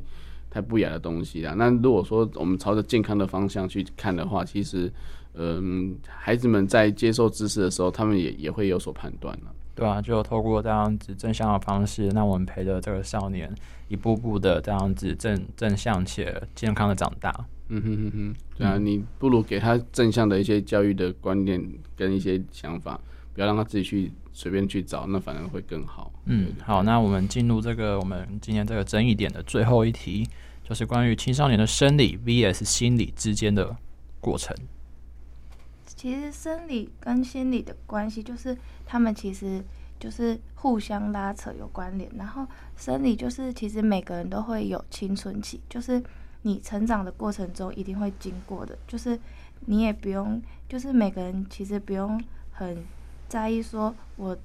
[SPEAKER 1] 太不雅的东西啦。那如果说我们朝着健康的方向去看的话，其实，嗯，孩子们在接受知识的时候，他们也也会有所判断了。
[SPEAKER 2] 对啊，就透过这样子正向的方式，让我们陪着这个少年一步步的这样子正正向且健康的长大。
[SPEAKER 1] 嗯哼哼哼，对啊，你不如给他正向的一些教育的观念跟一些想法，不要让他自己去随便去找，那反而会更好。
[SPEAKER 2] 嗯，好，那我们进入这个我们今天这个争议点的最后一题，就是关于青少年的生理 vs 心理之间的过程。
[SPEAKER 5] 其实生理跟心理的关系，就是他们其实就是互相拉扯有关联。然后生理就是其实每个人都会有青春期，就是你成长的过程中一定会经过的，就是你也不用，就是每个人其实不用。很在意说我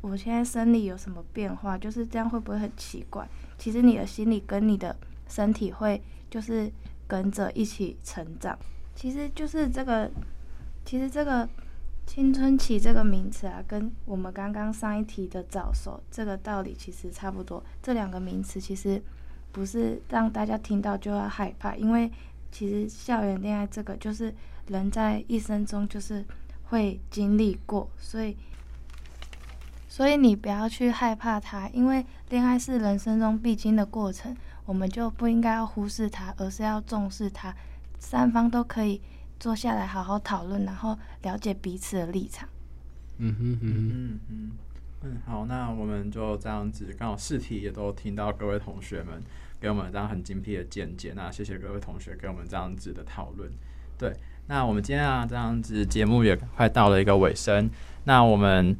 [SPEAKER 5] 我现在生理有什么变化，就是这样会不会很奇怪？其实你的心理跟你的身体会就是跟着一起成长。其实就是这个，其实这个青春期这个名词啊，跟我们刚刚上一题的早熟这个道理其实差不多。这两个名词其实不是让大家听到就要害怕，因为其实校园恋爱这个就是人在一生中就是会经历过，所以。所以你不要去害怕它，因为恋爱是人生中必经的过程，我们就不应该要忽视它，而是要重视它。三方都可以坐下来好好讨论，然后了解彼此的立场。
[SPEAKER 2] 嗯哼哼嗯嗯嗯，好，那我们就这样子，刚好试题也都听到各位同学们给我们这样很精辟的见解，那谢谢各位同学给我们这样子的讨论。对，那我们今天啊这样子节目也快到了一个尾声，那我们。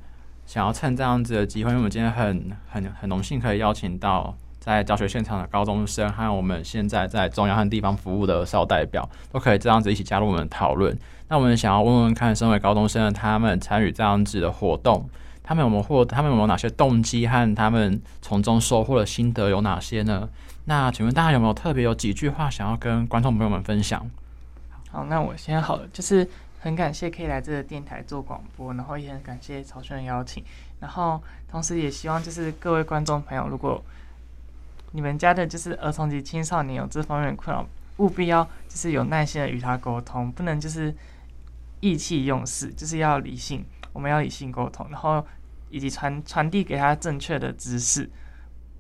[SPEAKER 2] 想要趁这样子的机会，因为我们今天很很很荣幸可以邀请到在教学现场的高中生，还有我们现在在中央和地方服务的少代表，都可以这样子一起加入我们讨论。那我们想要问问看，身为高中生的他们参与这样子的活动，他们有没有获，他们有没有哪些动机和他们从中收获的心得有哪些呢？那请问大家有没有特别有几句话想要跟观众朋友们分享？
[SPEAKER 4] 好，那我先好了，就是。很感谢可以来这个电台做广播，然后也很感谢曹轩的邀请，然后同时也希望就是各位观众朋友，如果你们家的就是儿童及青少年有这方面的困扰，务必要就是有耐心的与他沟通，不能就是意气用事，就是要理性，我们要理性沟通，然后以及传传递给他正确的知识，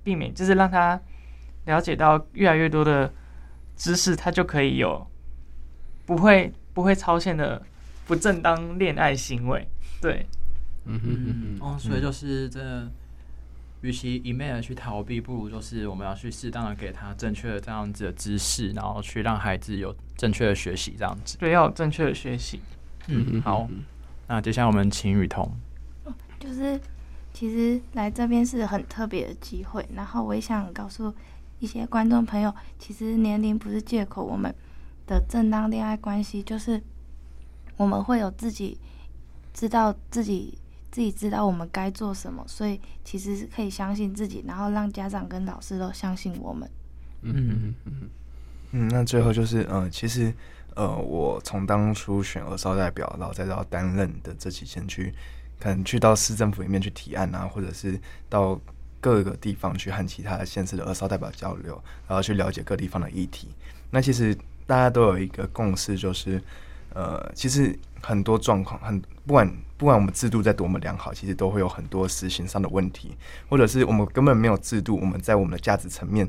[SPEAKER 4] 避免就是让他了解到越来越多的知识，他就可以有不会不会超限的。不正当恋爱行为，对，
[SPEAKER 2] 嗯哼嗯哼，哦，所以就是这，与其一昧的去逃避，不如就是我们要去适当的给他正确的这样子的知识，然后去让孩子有正确的学习，这样子，
[SPEAKER 4] 对，要有正确的学习。
[SPEAKER 2] 嗯，好，那接下来我们请雨桐，
[SPEAKER 5] 就是其实来这边是很特别的机会，然后我也想告诉一些观众朋友，其实年龄不是借口，我们的正当恋爱关系就是。我们会有自己知道自己自己知道我们该做什么，所以其实是可以相信自己，然后让家长跟老师都相信我们。
[SPEAKER 3] 嗯嗯嗯嗯。那最后就是，呃，其实，呃，我从当初选儿少代表，然后再到担任的这几天去，可能去到市政府里面去提案啊，或者是到各个地方去和其他的县市的儿少代表交流，然后去了解各地方的议题。那其实大家都有一个共识，就是。呃，其实很多状况，很不管不管我们制度再多么良好，其实都会有很多实行上的问题，或者是我们根本没有制度，我们在我们的价值层面，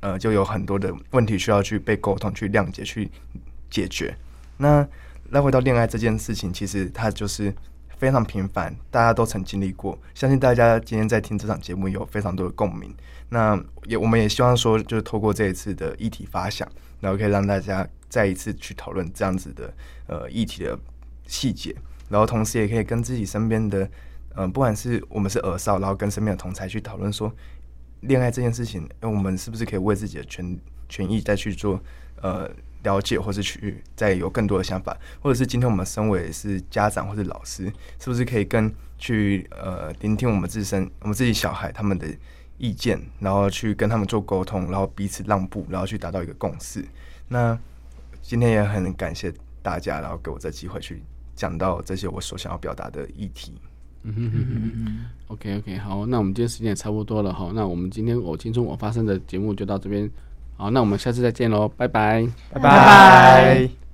[SPEAKER 3] 呃，就有很多的问题需要去被沟通、去谅解、去解决。那来回到恋爱这件事情，其实它就是非常平凡，大家都曾经历过。相信大家今天在听这场节目有非常多的共鸣。那也我们也希望说，就是透过这一次的议题发想，然后可以让大家。再一次去讨论这样子的呃议题的细节，然后同时也可以跟自己身边的呃，不管是我们是儿少，然后跟身边的同才去讨论说，恋爱这件事情，我们是不是可以为自己的权权益再去做呃了解，或是去再有更多的想法，或者是今天我们身为是家长或者老师，是不是可以跟去呃聆听我们自身我们自己小孩他们的意见，然后去跟他们做沟通，然后彼此让步，然后去达到一个共识，那。今天也很感谢大家，然后给我这机会去讲到这些我所想要表达的议题。
[SPEAKER 1] 嗯哼哼哼哼，OK OK，好，那我们今天时间也差不多了哈，那我们今天我青春我发生的节目就到这边，好，那我们下次再见喽，拜拜，
[SPEAKER 5] 拜拜。